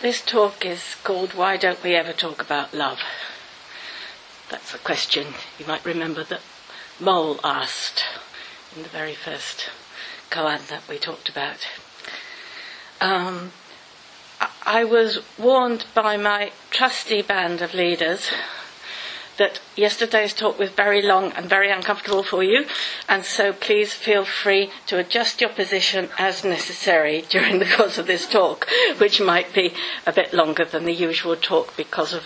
This talk is called Why Don't We Ever Talk About Love? That's a question you might remember that Mole asked in the very first koan that we talked about. Um, I was warned by my trusty band of leaders that yesterday's talk was very long and very uncomfortable for you, and so please feel free to adjust your position as necessary during the course of this talk, which might be a bit longer than the usual talk because of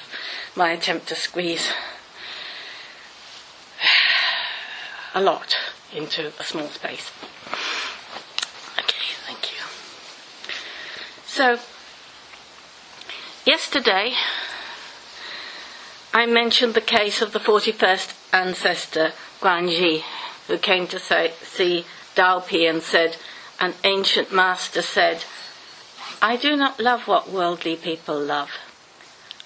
my attempt to squeeze a lot into a small space. Okay, thank you. So, yesterday, I mentioned the case of the 41st ancestor, Guanji, who came to say, see Daopi and said, An ancient master said, I do not love what worldly people love.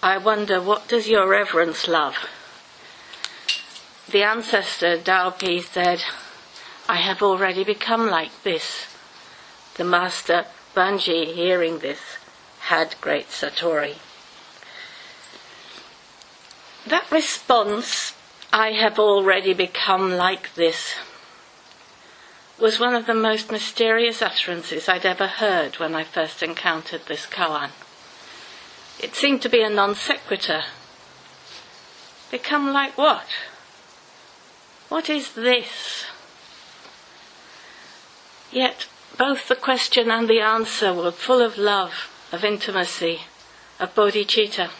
I wonder, what does your reverence love? The ancestor, Daopi, said, I have already become like this. The master, Banji, hearing this, had great satori. That response, I have already become like this, was one of the most mysterious utterances I'd ever heard when I first encountered this koan. It seemed to be a non sequitur. Become like what? What is this? Yet both the question and the answer were full of love, of intimacy, of bodhicitta.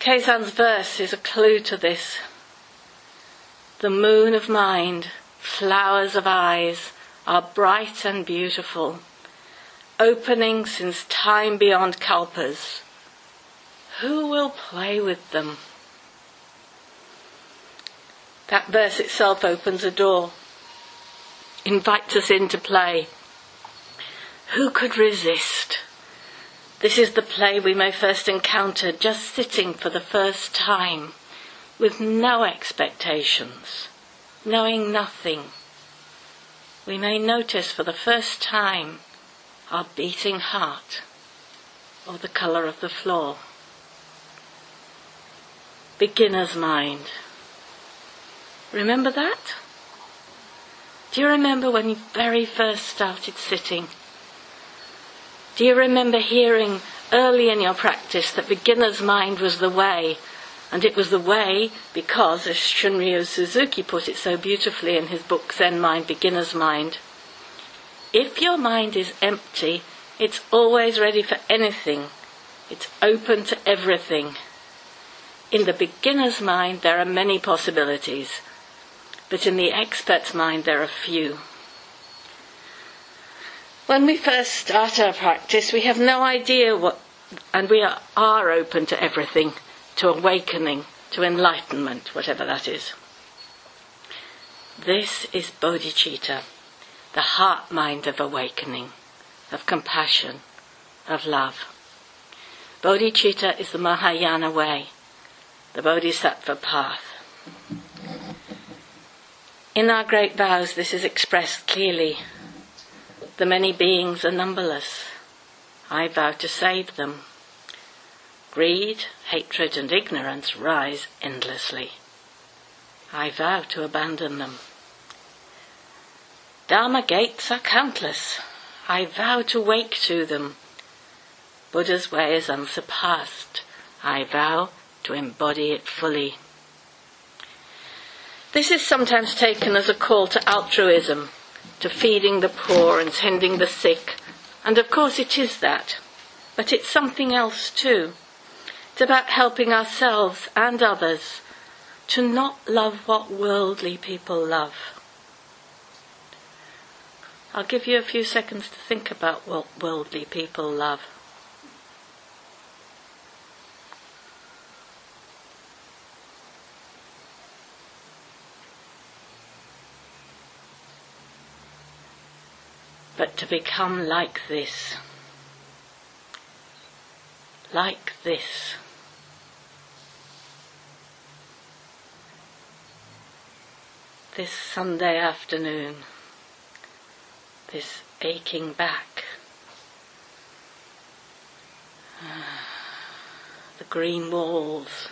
Keizan's verse is a clue to this. The moon of mind, flowers of eyes, are bright and beautiful, opening since time beyond kalpas. Who will play with them? That verse itself opens a door, invites us into play. Who could resist? This is the play we may first encounter just sitting for the first time, with no expectations, knowing nothing. We may notice for the first time our beating heart or the colour of the floor. Beginner's mind. Remember that? Do you remember when you very first started sitting? Do you remember hearing early in your practice that beginner's mind was the way? And it was the way because, as Shunryu Suzuki put it so beautifully in his book Zen Mind, Beginner's Mind, if your mind is empty, it's always ready for anything. It's open to everything. In the beginner's mind, there are many possibilities, but in the expert's mind, there are few. When we first start our practice, we have no idea what, and we are, are open to everything, to awakening, to enlightenment, whatever that is. This is bodhicitta, the heart mind of awakening, of compassion, of love. Bodhicitta is the Mahayana way, the Bodhisattva path. In our great vows, this is expressed clearly the many beings are numberless. I vow to save them. Greed, hatred, and ignorance rise endlessly. I vow to abandon them. Dharma gates are countless. I vow to wake to them. Buddha's way is unsurpassed. I vow to embody it fully. This is sometimes taken as a call to altruism, to feeding the poor and tending the sick. And of course it is that. But it's something else too. It's about helping ourselves and others to not love what worldly people love. I'll give you a few seconds to think about what worldly people love. To become like this. Like this. This Sunday afternoon, this aching back, The green walls,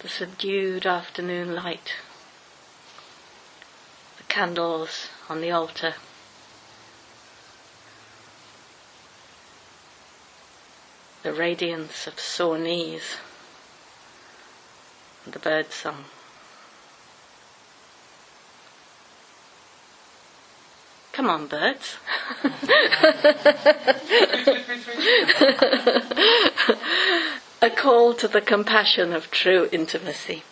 the subdued afternoon light, the candles on the altar. The radiance of sore knees, the bird song. Come on, birds. A call to the compassion of true intimacy.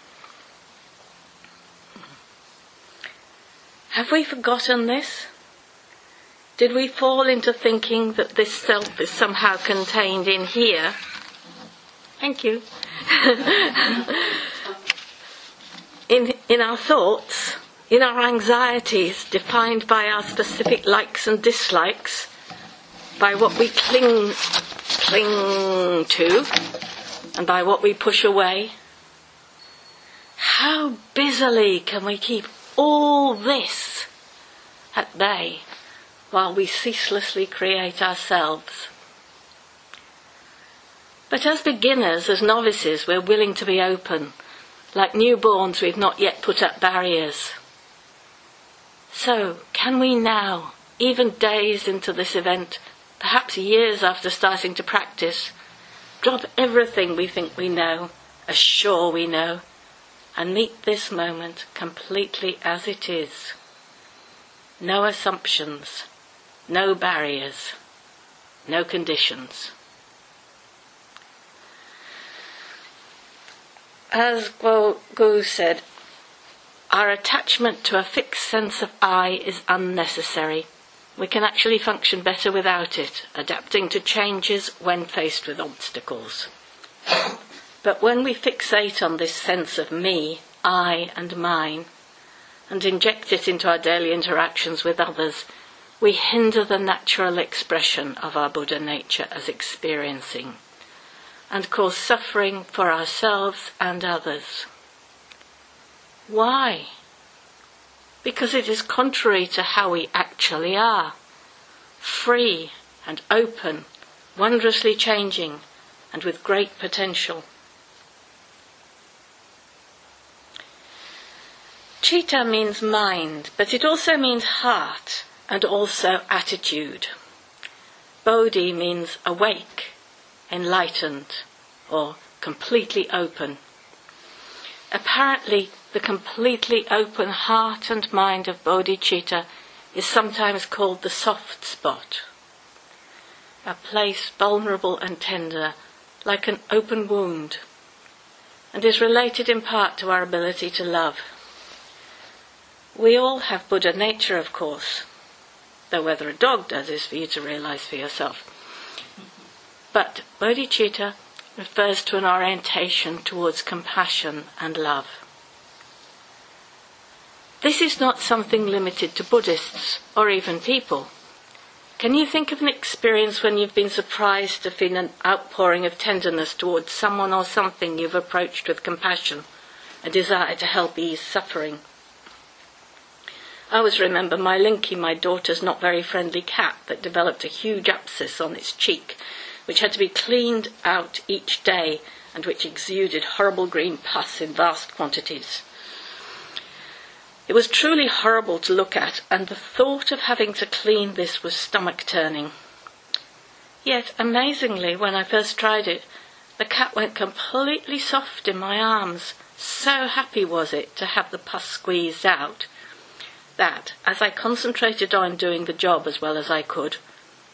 Have we forgotten this? Did we fall into thinking that this self is somehow contained in here? Thank you. in, in our thoughts, in our anxieties, defined by our specific likes and dislikes, by what we cling, cling to, and by what we push away. How busily can we keep all this at bay while we ceaselessly create ourselves? But as beginners, as novices, we're willing to be open. Like newborns, we've not yet put up barriers. So, can we now, even days into this event, perhaps years after starting to practice, drop everything we think we know, as sure we know, and meet this moment completely as it is. No assumptions, no barriers, no conditions. As Guo Gu said, our attachment to a fixed sense of I is unnecessary. We can actually function better without it, adapting to changes when faced with obstacles. But when we fixate on this sense of me, I, and mine, and inject it into our daily interactions with others, we hinder the natural expression of our Buddha nature as experiencing, and cause suffering for ourselves and others. Why? Because it is contrary to how we actually are free and open, wondrously changing, and with great potential. Citta means mind, but it also means heart and also attitude. Bodhi means awake, enlightened, or completely open. Apparently, the completely open heart and mind of bodhicitta is sometimes called the soft spot, a place vulnerable and tender, like an open wound, and is related in part to our ability to love. We all have Buddha nature, of course, though whether a dog does is for you to realize for yourself. But bodhicitta refers to an orientation towards compassion and love. This is not something limited to Buddhists or even people. Can you think of an experience when you've been surprised to feel an outpouring of tenderness towards someone or something you've approached with compassion, a desire to help ease suffering? I always remember my Linky, my daughter's not very friendly cat, that developed a huge abscess on its cheek, which had to be cleaned out each day and which exuded horrible green pus in vast quantities. It was truly horrible to look at, and the thought of having to clean this was stomach turning. Yet, amazingly, when I first tried it, the cat went completely soft in my arms. So happy was it to have the pus squeezed out that, as I concentrated on doing the job as well as I could,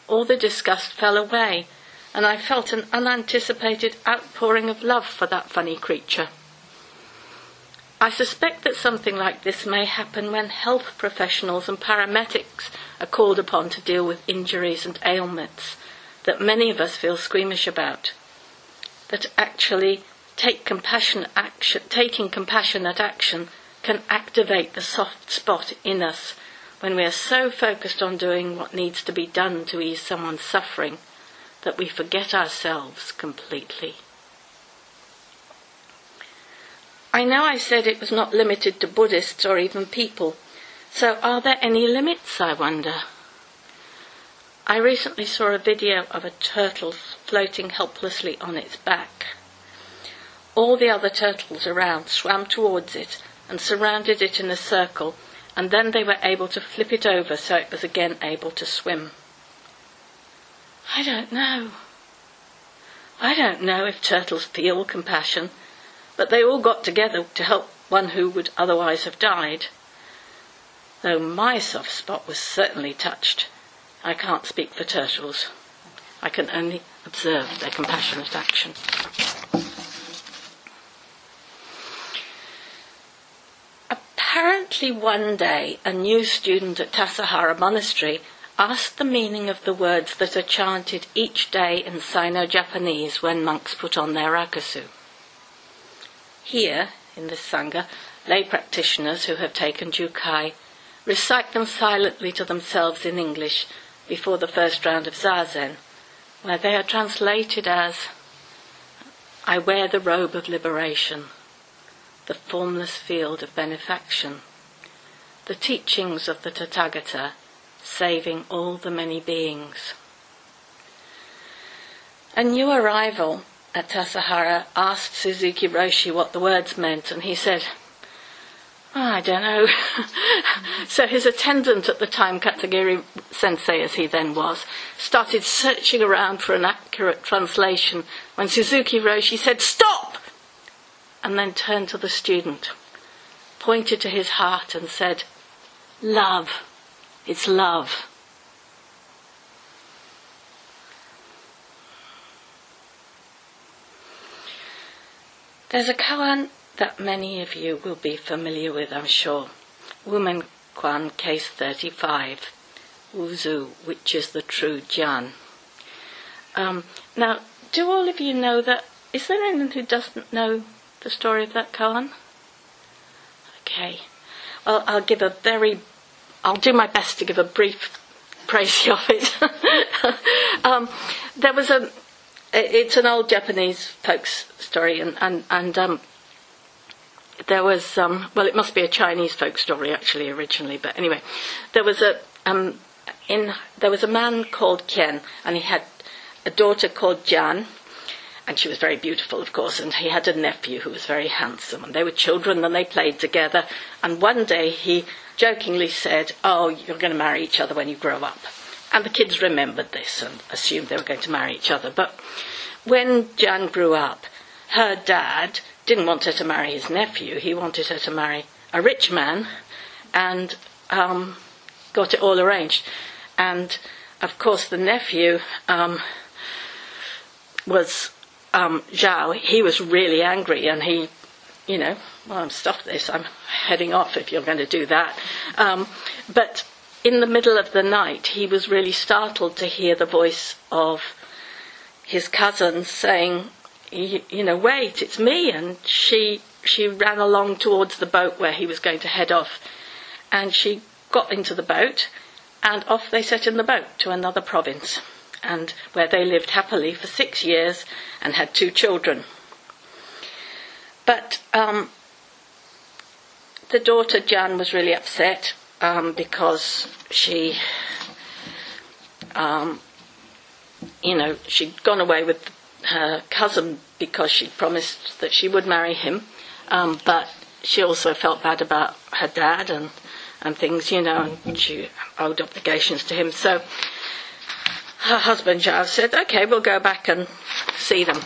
all the disgust fell away, and I felt an unanticipated outpouring of love for that funny creature. I suspect that something like this may happen when health professionals and paramedics are called upon to deal with injuries and ailments that many of us feel squeamish about. That actually take compassionate action, taking compassionate action can activate the soft spot in us when we are so focused on doing what needs to be done to ease someone's suffering that we forget ourselves completely. I know I said it was not limited to Buddhists or even people, so are there any limits, I wonder? I recently saw a video of a turtle floating helplessly on its back. All the other turtles around swam towards it and surrounded it in a circle, and then they were able to flip it over so it was again able to swim. I don't know. I don't know if turtles feel compassion, but they all got together to help one who would otherwise have died. Though my soft spot was certainly touched, I can't speak for turtles. I can only observe their compassionate action. Apparently, one day, a new student at Tassajara Monastery asked the meaning of the words that are chanted each day in Sino Japanese when monks put on their rakusu. Here, in this Sangha, lay practitioners who have taken Jukai recite them silently to themselves in English before the first round of Zazen, where they are translated as I wear the robe of liberation, the formless field of benefaction, the teachings of the Tathagata saving all the many beings. A new arrival at Tassajara asked Suzuki Roshi what the words meant, and he said, oh, I don't know. so his attendant at the time, Katagiri sensei as he then was, started searching around for an accurate translation when Suzuki Roshi said, Stop! And then turned to the student, pointed to his heart, and said, Love. It's love. There's a koan that many of you will be familiar with, I'm sure. Wumen Kuan, case 35. Wuzu, which is the true Jan. Um, now, do all of you know that? Is there anyone who doesn't know the story of that koan? Okay. Well, I'll give a very I'll do my best to give a brief praise of it. um, there was a, it's an old Japanese folk story, and and and um, there was um, well, it must be a Chinese folk story actually originally, but anyway, there was a um, in there was a man called Ken, and he had a daughter called Jan, and she was very beautiful, of course, and he had a nephew who was very handsome, and they were children, and they played together, and one day he jokingly said, Oh, you're going to marry each other when you grow up. And the kids remembered this and assumed they were going to marry each other. But when Jan grew up, her dad didn't want her to marry his nephew, he wanted her to marry a rich man and um, got it all arranged. And of course, the nephew um, was um, Zhao. He was really angry and he you know, well, I'm stuff this, I'm heading off if you're going to do that. Um, but in the middle of the night, he was really startled to hear the voice of his cousin saying, you know, wait, it's me. And she, she ran along towards the boat where he was going to head off. And she got into the boat, and off they set in the boat to another province, and where they lived happily for six years and had two children. But um, the daughter Jan was really upset um, because she, um, you know, she'd gone away with her cousin because she'd promised that she would marry him, um, but she also felt bad about her dad and and things, you know, and she owed obligations to him. So her husband Zhao said, "Okay, we'll go back and see them."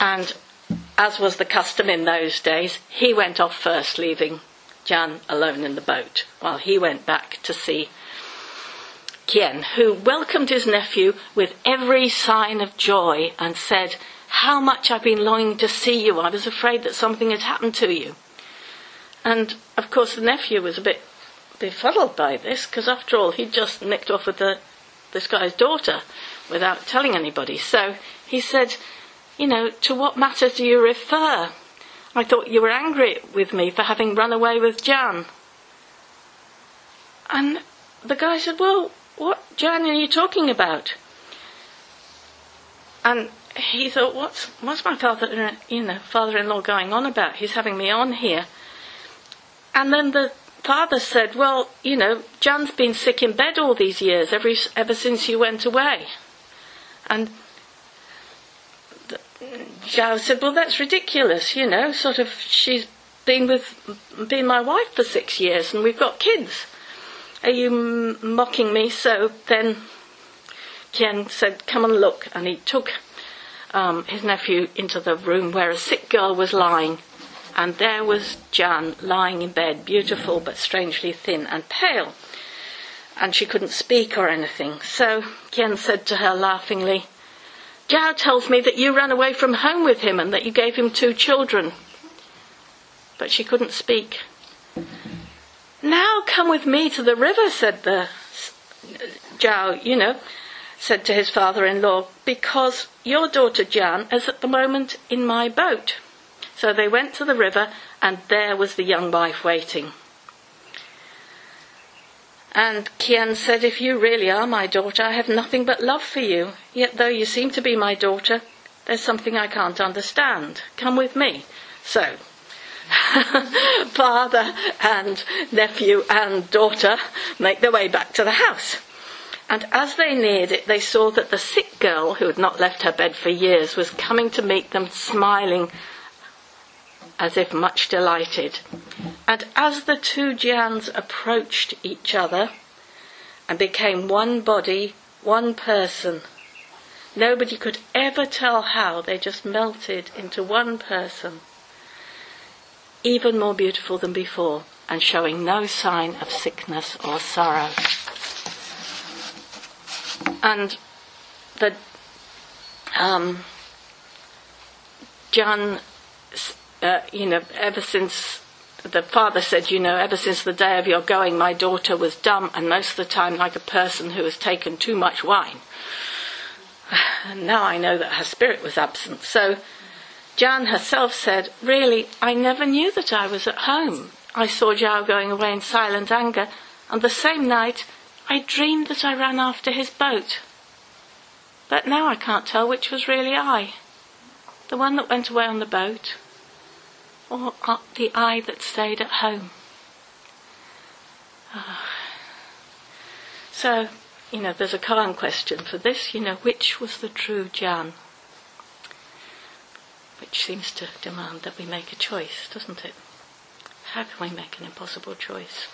And as was the custom in those days, he went off first, leaving Jan alone in the boat, while he went back to see Kien, who welcomed his nephew with every sign of joy and said, How much I've been longing to see you. I was afraid that something had happened to you. And of course, the nephew was a bit befuddled by this, because after all, he'd just nicked off with the, this guy's daughter without telling anybody. So he said, you know, to what matter do you refer? I thought you were angry with me for having run away with Jan. And the guy said, Well, what Jan are you talking about? And he thought, What's what's my father you know, father in law going on about? He's having me on here. And then the father said, Well, you know, Jan's been sick in bed all these years, ever, ever since you went away. And Zhao said, Well, that's ridiculous, you know, sort of, she's been with, been my wife for six years and we've got kids. Are you mocking me? So then Qian said, Come and look. And he took um, his nephew into the room where a sick girl was lying. And there was Jan lying in bed, beautiful but strangely thin and pale. And she couldn't speak or anything. So Qian said to her laughingly, Zhao tells me that you ran away from home with him and that you gave him two children. But she couldn't speak. Now come with me to the river, said the Zhao, you know, said to his father-in-law, because your daughter Jan is at the moment in my boat. So they went to the river and there was the young wife waiting. And Qian said, If you really are my daughter, I have nothing but love for you. Yet though you seem to be my daughter, there's something I can't understand. Come with me. So father and nephew and daughter make their way back to the house. And as they neared it, they saw that the sick girl, who had not left her bed for years, was coming to meet them, smiling as if much delighted. And as the two Jians approached each other and became one body, one person, nobody could ever tell how they just melted into one person even more beautiful than before and showing no sign of sickness or sorrow. And the um, John, uh, you know, ever since the father said, you know, ever since the day of your going, my daughter was dumb and most of the time like a person who has taken too much wine. And now I know that her spirit was absent. So Jan herself said, Really, I never knew that I was at home. I saw Zhao going away in silent anger, and the same night I dreamed that I ran after his boat. But now I can't tell which was really I. The one that went away on the boat, or the I that stayed at home. Oh. So, you know, there's a koan question for this, you know, which was the true Jan? which seems to demand that we make a choice, doesn't it? How can we make an impossible choice?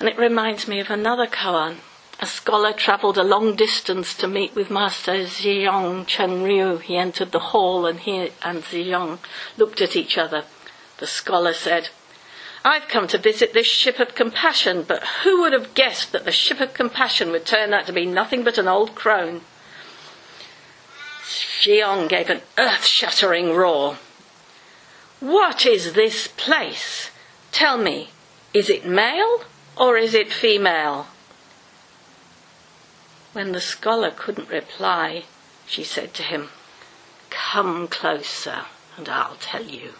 And it reminds me of another koan. A scholar travelled a long distance to meet with Master Ziyong Chengru. He entered the hall and he and Ziyong looked at each other. The scholar said, I've come to visit this ship of compassion, but who would have guessed that the ship of compassion would turn out to be nothing but an old crone? Ziyong gave an earth shattering roar. What is this place? Tell me, is it male or is it female? When the scholar couldn't reply, she said to him, Come closer and I'll tell you.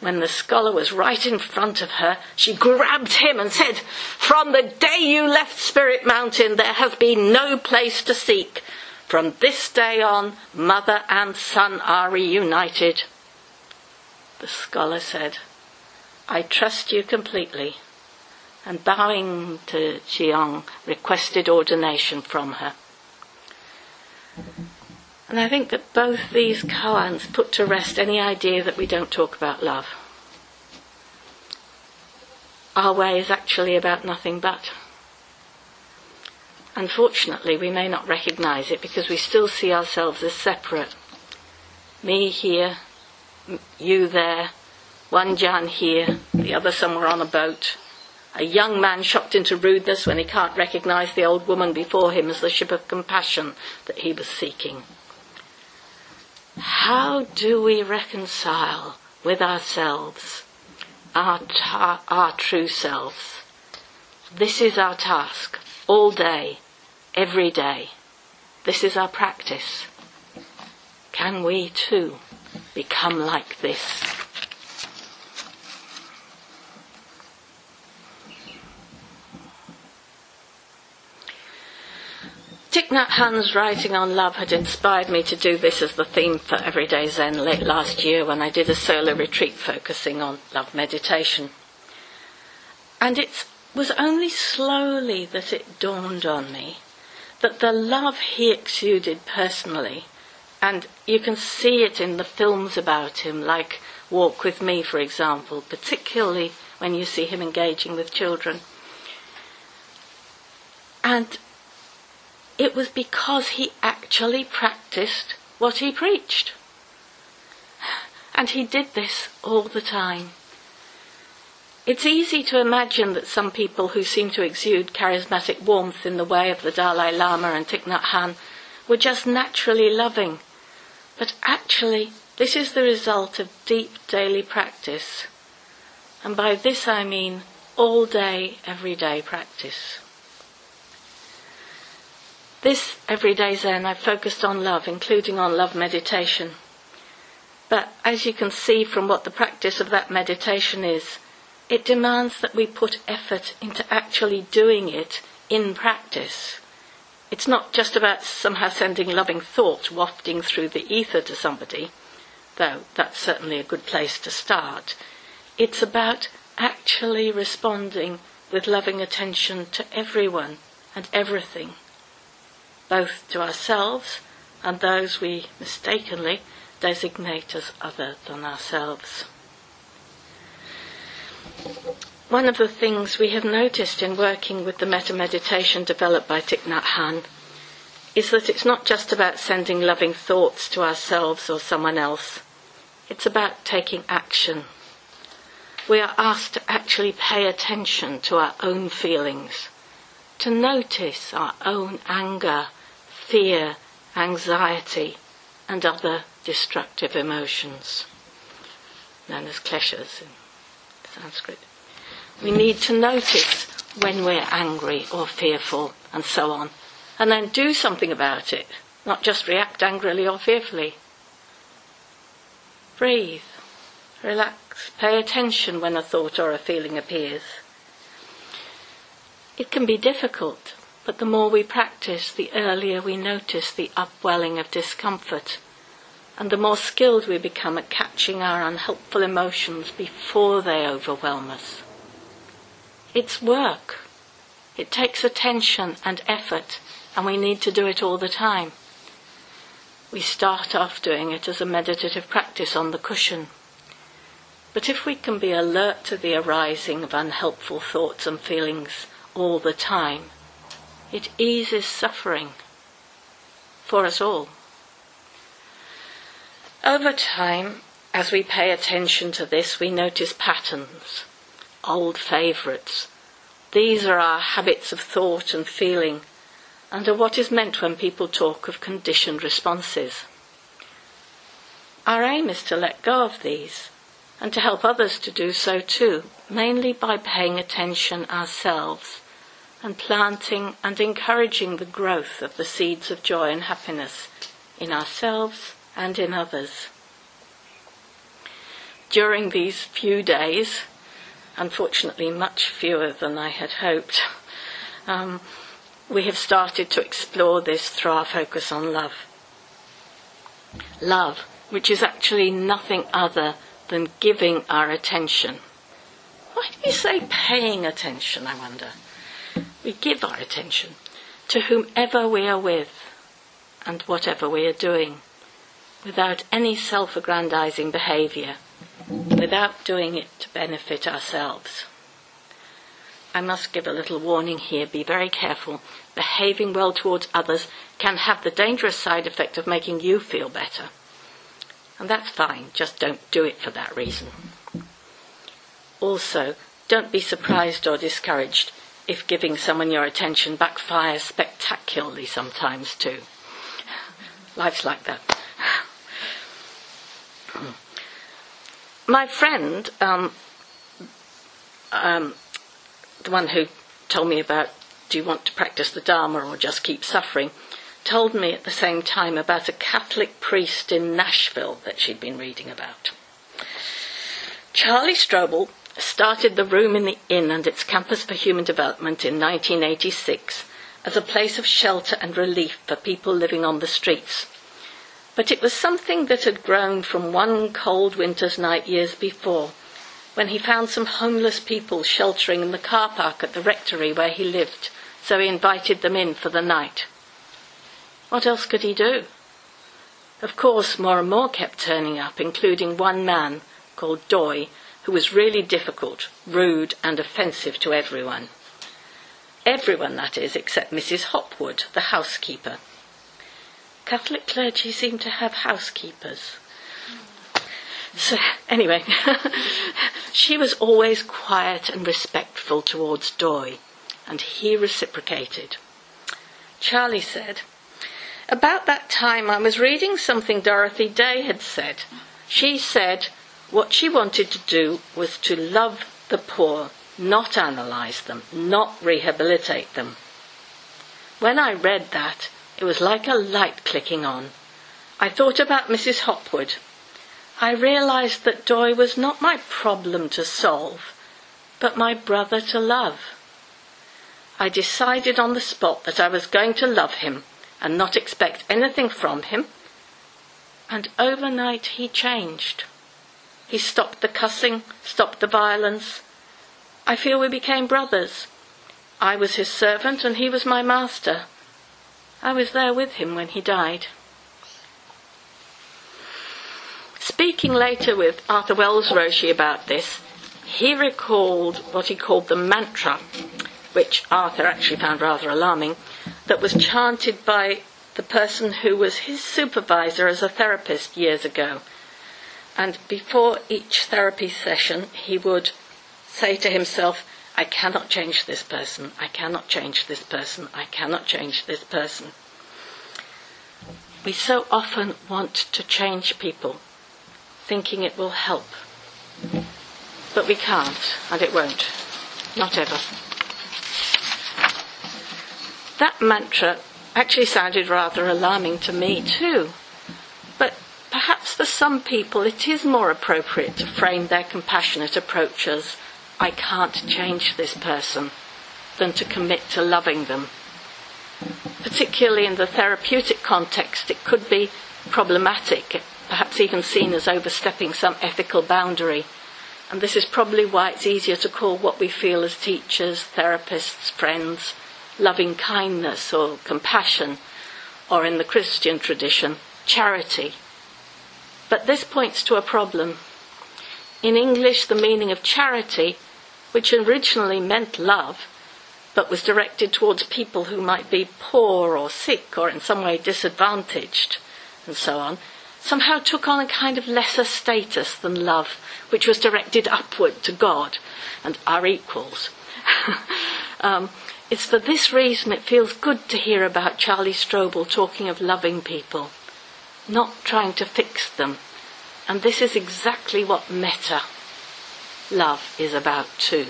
When the scholar was right in front of her, she grabbed him and said, From the day you left Spirit Mountain, there has been no place to seek. From this day on, mother and son are reunited. The scholar said, I trust you completely, and bowing to Chiang, requested ordination from her. And I think that both these koans put to rest any idea that we don't talk about love. Our way is actually about nothing but. Unfortunately, we may not recognize it because we still see ourselves as separate. Me here, you there, one Jan here, the other somewhere on a boat. A young man shocked into rudeness when he can't recognize the old woman before him as the ship of compassion that he was seeking. How do we reconcile with ourselves, our, ta- our true selves? This is our task all day, every day. This is our practice. Can we too become like this? Thich Nhat Hanh's writing on love had inspired me to do this as the theme for Everyday Zen late last year when I did a solo retreat focusing on love meditation. And it was only slowly that it dawned on me that the love he exuded personally, and you can see it in the films about him, like Walk with Me, for example, particularly when you see him engaging with children. And it was because he actually practiced what he preached. And he did this all the time. It's easy to imagine that some people who seem to exude charismatic warmth in the way of the Dalai Lama and Thich Nhat Hanh were just naturally loving. But actually, this is the result of deep daily practice. And by this I mean all day, everyday practice. This everyday Zen I've focused on love, including on love meditation. But as you can see from what the practice of that meditation is, it demands that we put effort into actually doing it in practice. It's not just about somehow sending loving thought wafting through the ether to somebody, though that's certainly a good place to start. It's about actually responding with loving attention to everyone and everything, both to ourselves and those we mistakenly designate as other than ourselves. One of the things we have noticed in working with the metta meditation developed by Thich Nhat Hanh is that it's not just about sending loving thoughts to ourselves or someone else. It's about taking action. We are asked to actually pay attention to our own feelings, to notice our own anger, fear, anxiety, and other destructive emotions, known as kleshas in Sanskrit. We need to notice when we're angry or fearful and so on, and then do something about it, not just react angrily or fearfully. Breathe, relax, pay attention when a thought or a feeling appears. It can be difficult, but the more we practice, the earlier we notice the upwelling of discomfort and the more skilled we become at catching our unhelpful emotions before they overwhelm us. It's work. It takes attention and effort, and we need to do it all the time. We start off doing it as a meditative practice on the cushion. But if we can be alert to the arising of unhelpful thoughts and feelings all the time, it eases suffering for us all. Over time, as we pay attention to this, we notice patterns, old favourites. These are our habits of thought and feeling, and are what is meant when people talk of conditioned responses. Our aim is to let go of these and to help others to do so too, mainly by paying attention ourselves and planting and encouraging the growth of the seeds of joy and happiness in ourselves and in others. During these few days, unfortunately much fewer than I had hoped, um, we have started to explore this through our focus on love. Love, which is actually nothing other than giving our attention. Why do you say paying attention, I wonder? We give our attention to whomever we are with and whatever we are doing without any self aggrandizing behavior, without doing it to benefit ourselves. I must give a little warning here be very careful. Behaving well towards others can have the dangerous side effect of making you feel better. And that's fine, just don't do it for that reason. Also, don't be surprised or discouraged if giving someone your attention backfires spectacularly sometimes too. Life's like that. My friend, um, um, the one who told me about do you want to practice the Dharma or just keep suffering, told me at the same time about a Catholic priest in Nashville that she'd been reading about. Charlie Strobel started the Room in the Inn and its Campus for Human Development in 1986 as a place of shelter and relief for people living on the streets but it was something that had grown from one cold winter's night years before, when he found some homeless people sheltering in the car park at the rectory where he lived, so he invited them in for the night. What else could he do? Of course, more and more kept turning up, including one man called Doy, who was really difficult, rude, and offensive to everyone. Everyone, that is, except Mrs. Hopwood, the housekeeper. Catholic clergy seem to have housekeepers. So, anyway, she was always quiet and respectful towards Doy, and he reciprocated. Charlie said, About that time I was reading something Dorothy Day had said. She said what she wanted to do was to love the poor not analyze them, not rehabilitate them. When I read that, it was like a light clicking on. I thought about Mrs. Hopwood. I realized that Doy was not my problem to solve, but my brother to love. I decided on the spot that I was going to love him and not expect anything from him, and overnight he changed. He stopped the cussing, stopped the violence, I feel we became brothers. I was his servant and he was my master. I was there with him when he died. Speaking later with Arthur Wells Roshi about this, he recalled what he called the mantra, which Arthur actually found rather alarming, that was chanted by the person who was his supervisor as a therapist years ago. And before each therapy session, he would say to himself, I cannot change this person, I cannot change this person, I cannot change this person. We so often want to change people, thinking it will help. But we can't, and it won't. Not ever. That mantra actually sounded rather alarming to me, too. Some people it is more appropriate to frame their compassionate approach as I can't change this person than to commit to loving them. Particularly in the therapeutic context, it could be problematic, perhaps even seen as overstepping some ethical boundary. And this is probably why it's easier to call what we feel as teachers, therapists, friends, loving kindness or compassion, or in the Christian tradition, charity. But this points to a problem. In English, the meaning of charity which originally meant love, but was directed towards people who might be poor or sick or in some way disadvantaged, and so on, somehow took on a kind of lesser status than love, which was directed upward to God and our equals. um, it's for this reason it feels good to hear about Charlie Strobel talking of loving people, not trying to fix them. And this is exactly what metta love is about too.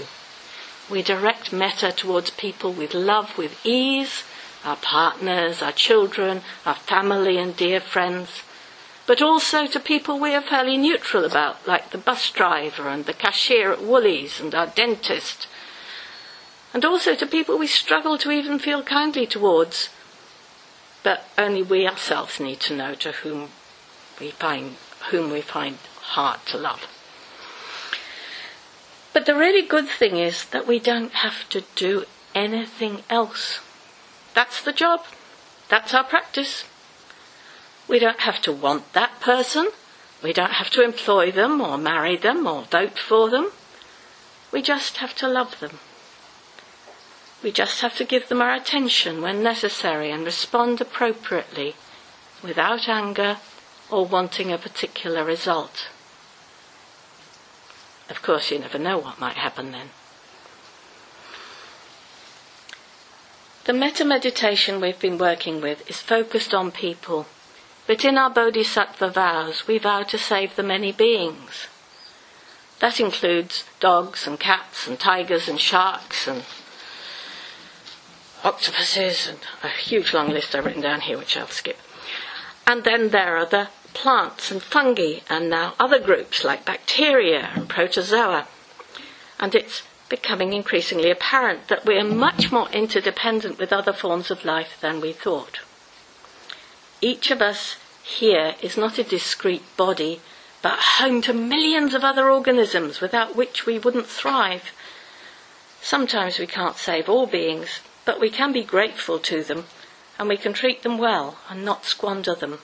We direct metta towards people with love, with ease, our partners, our children, our family and dear friends, but also to people we are fairly neutral about, like the bus driver and the cashier at Woolies and our dentist, and also to people we struggle to even feel kindly towards, but only we ourselves need to know to whom we find whom we find hard to love. But the really good thing is that we don't have to do anything else. That's the job. That's our practice. We don't have to want that person. We don't have to employ them or marry them or vote for them. We just have to love them. We just have to give them our attention when necessary and respond appropriately without anger or wanting a particular result. Of course, you never know what might happen then. The metta meditation we've been working with is focused on people, but in our Bodhisattva vows, we vow to save the many beings. That includes dogs and cats and tigers and sharks and octopuses and a huge long list I've written down here, which I'll skip. And then there are the plants and fungi, and now other groups like bacteria and protozoa. And it's becoming increasingly apparent that we are much more interdependent with other forms of life than we thought. Each of us here is not a discrete body, but home to millions of other organisms without which we wouldn't thrive. Sometimes we can't save all beings, but we can be grateful to them and we can treat them well and not squander them.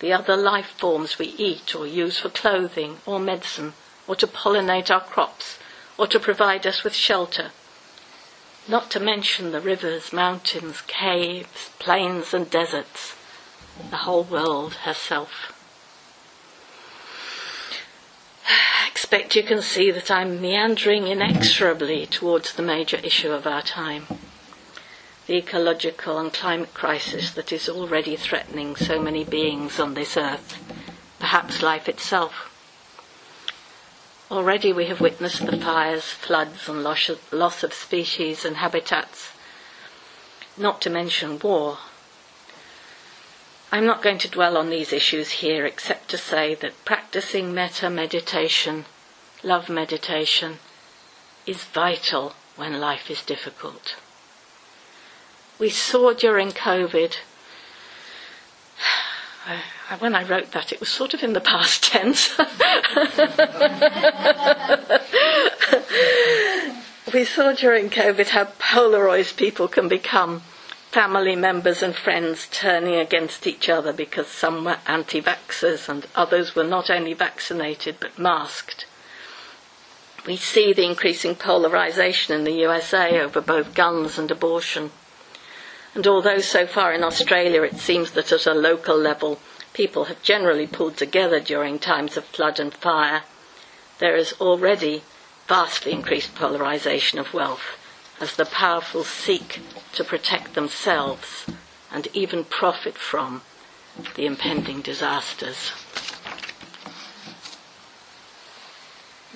The other life forms we eat or use for clothing or medicine, or to pollinate our crops, or to provide us with shelter. Not to mention the rivers, mountains, caves, plains, and deserts, the whole world herself. I expect you can see that I'm meandering inexorably towards the major issue of our time the ecological and climate crisis that is already threatening so many beings on this earth, perhaps life itself. Already we have witnessed the fires, floods, and loss of species and habitats, not to mention war. I'm not going to dwell on these issues here except to say that practicing metta meditation, love meditation, is vital when life is difficult we saw during COVID. When I wrote that, it was sort of in the past tense. we saw during COVID how polarized people can become. Family members and friends turning against each other because some were anti vaxxers and others were not only vaccinated but masked. We see the increasing polarization in the USA over both guns and abortion. And although so far in Australia it seems that at a local level people have generally pulled together during times of flood and fire, there is already vastly increased polarisation of wealth as the powerful seek to protect themselves and even profit from the impending disasters.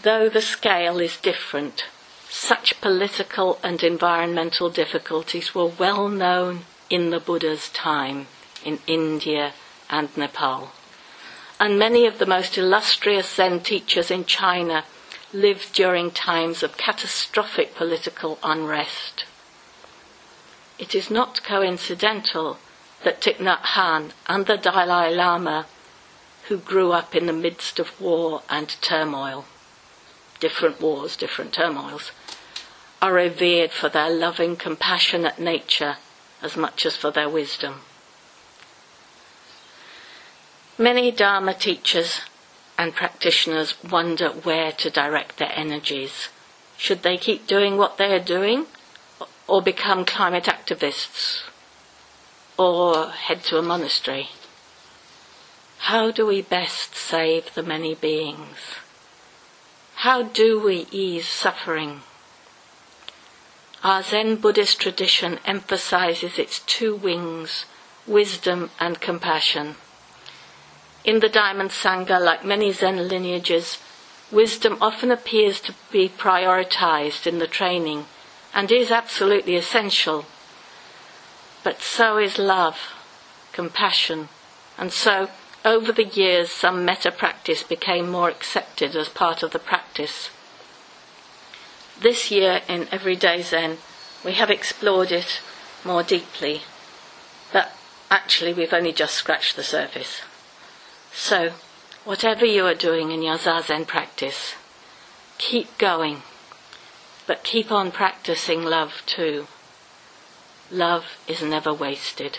Though the scale is different, such political and environmental difficulties were well known in the Buddha's time in India and Nepal. And many of the most illustrious Zen teachers in China lived during times of catastrophic political unrest. It is not coincidental that Thich Nhat Hanh and the Dalai Lama, who grew up in the midst of war and turmoil, different wars, different turmoils, are revered for their loving, compassionate nature as much as for their wisdom. Many Dharma teachers and practitioners wonder where to direct their energies. Should they keep doing what they are doing or become climate activists or head to a monastery? How do we best save the many beings? How do we ease suffering? Our Zen Buddhist tradition emphasizes its two wings, wisdom and compassion. In the Diamond Sangha, like many Zen lineages, wisdom often appears to be prioritized in the training and is absolutely essential. But so is love, compassion, and so over the years, some metta practice became more accepted as part of the practice. This year in Everyday Zen, we have explored it more deeply, but actually we've only just scratched the surface. So, whatever you are doing in your Zazen practice, keep going, but keep on practicing love too. Love is never wasted.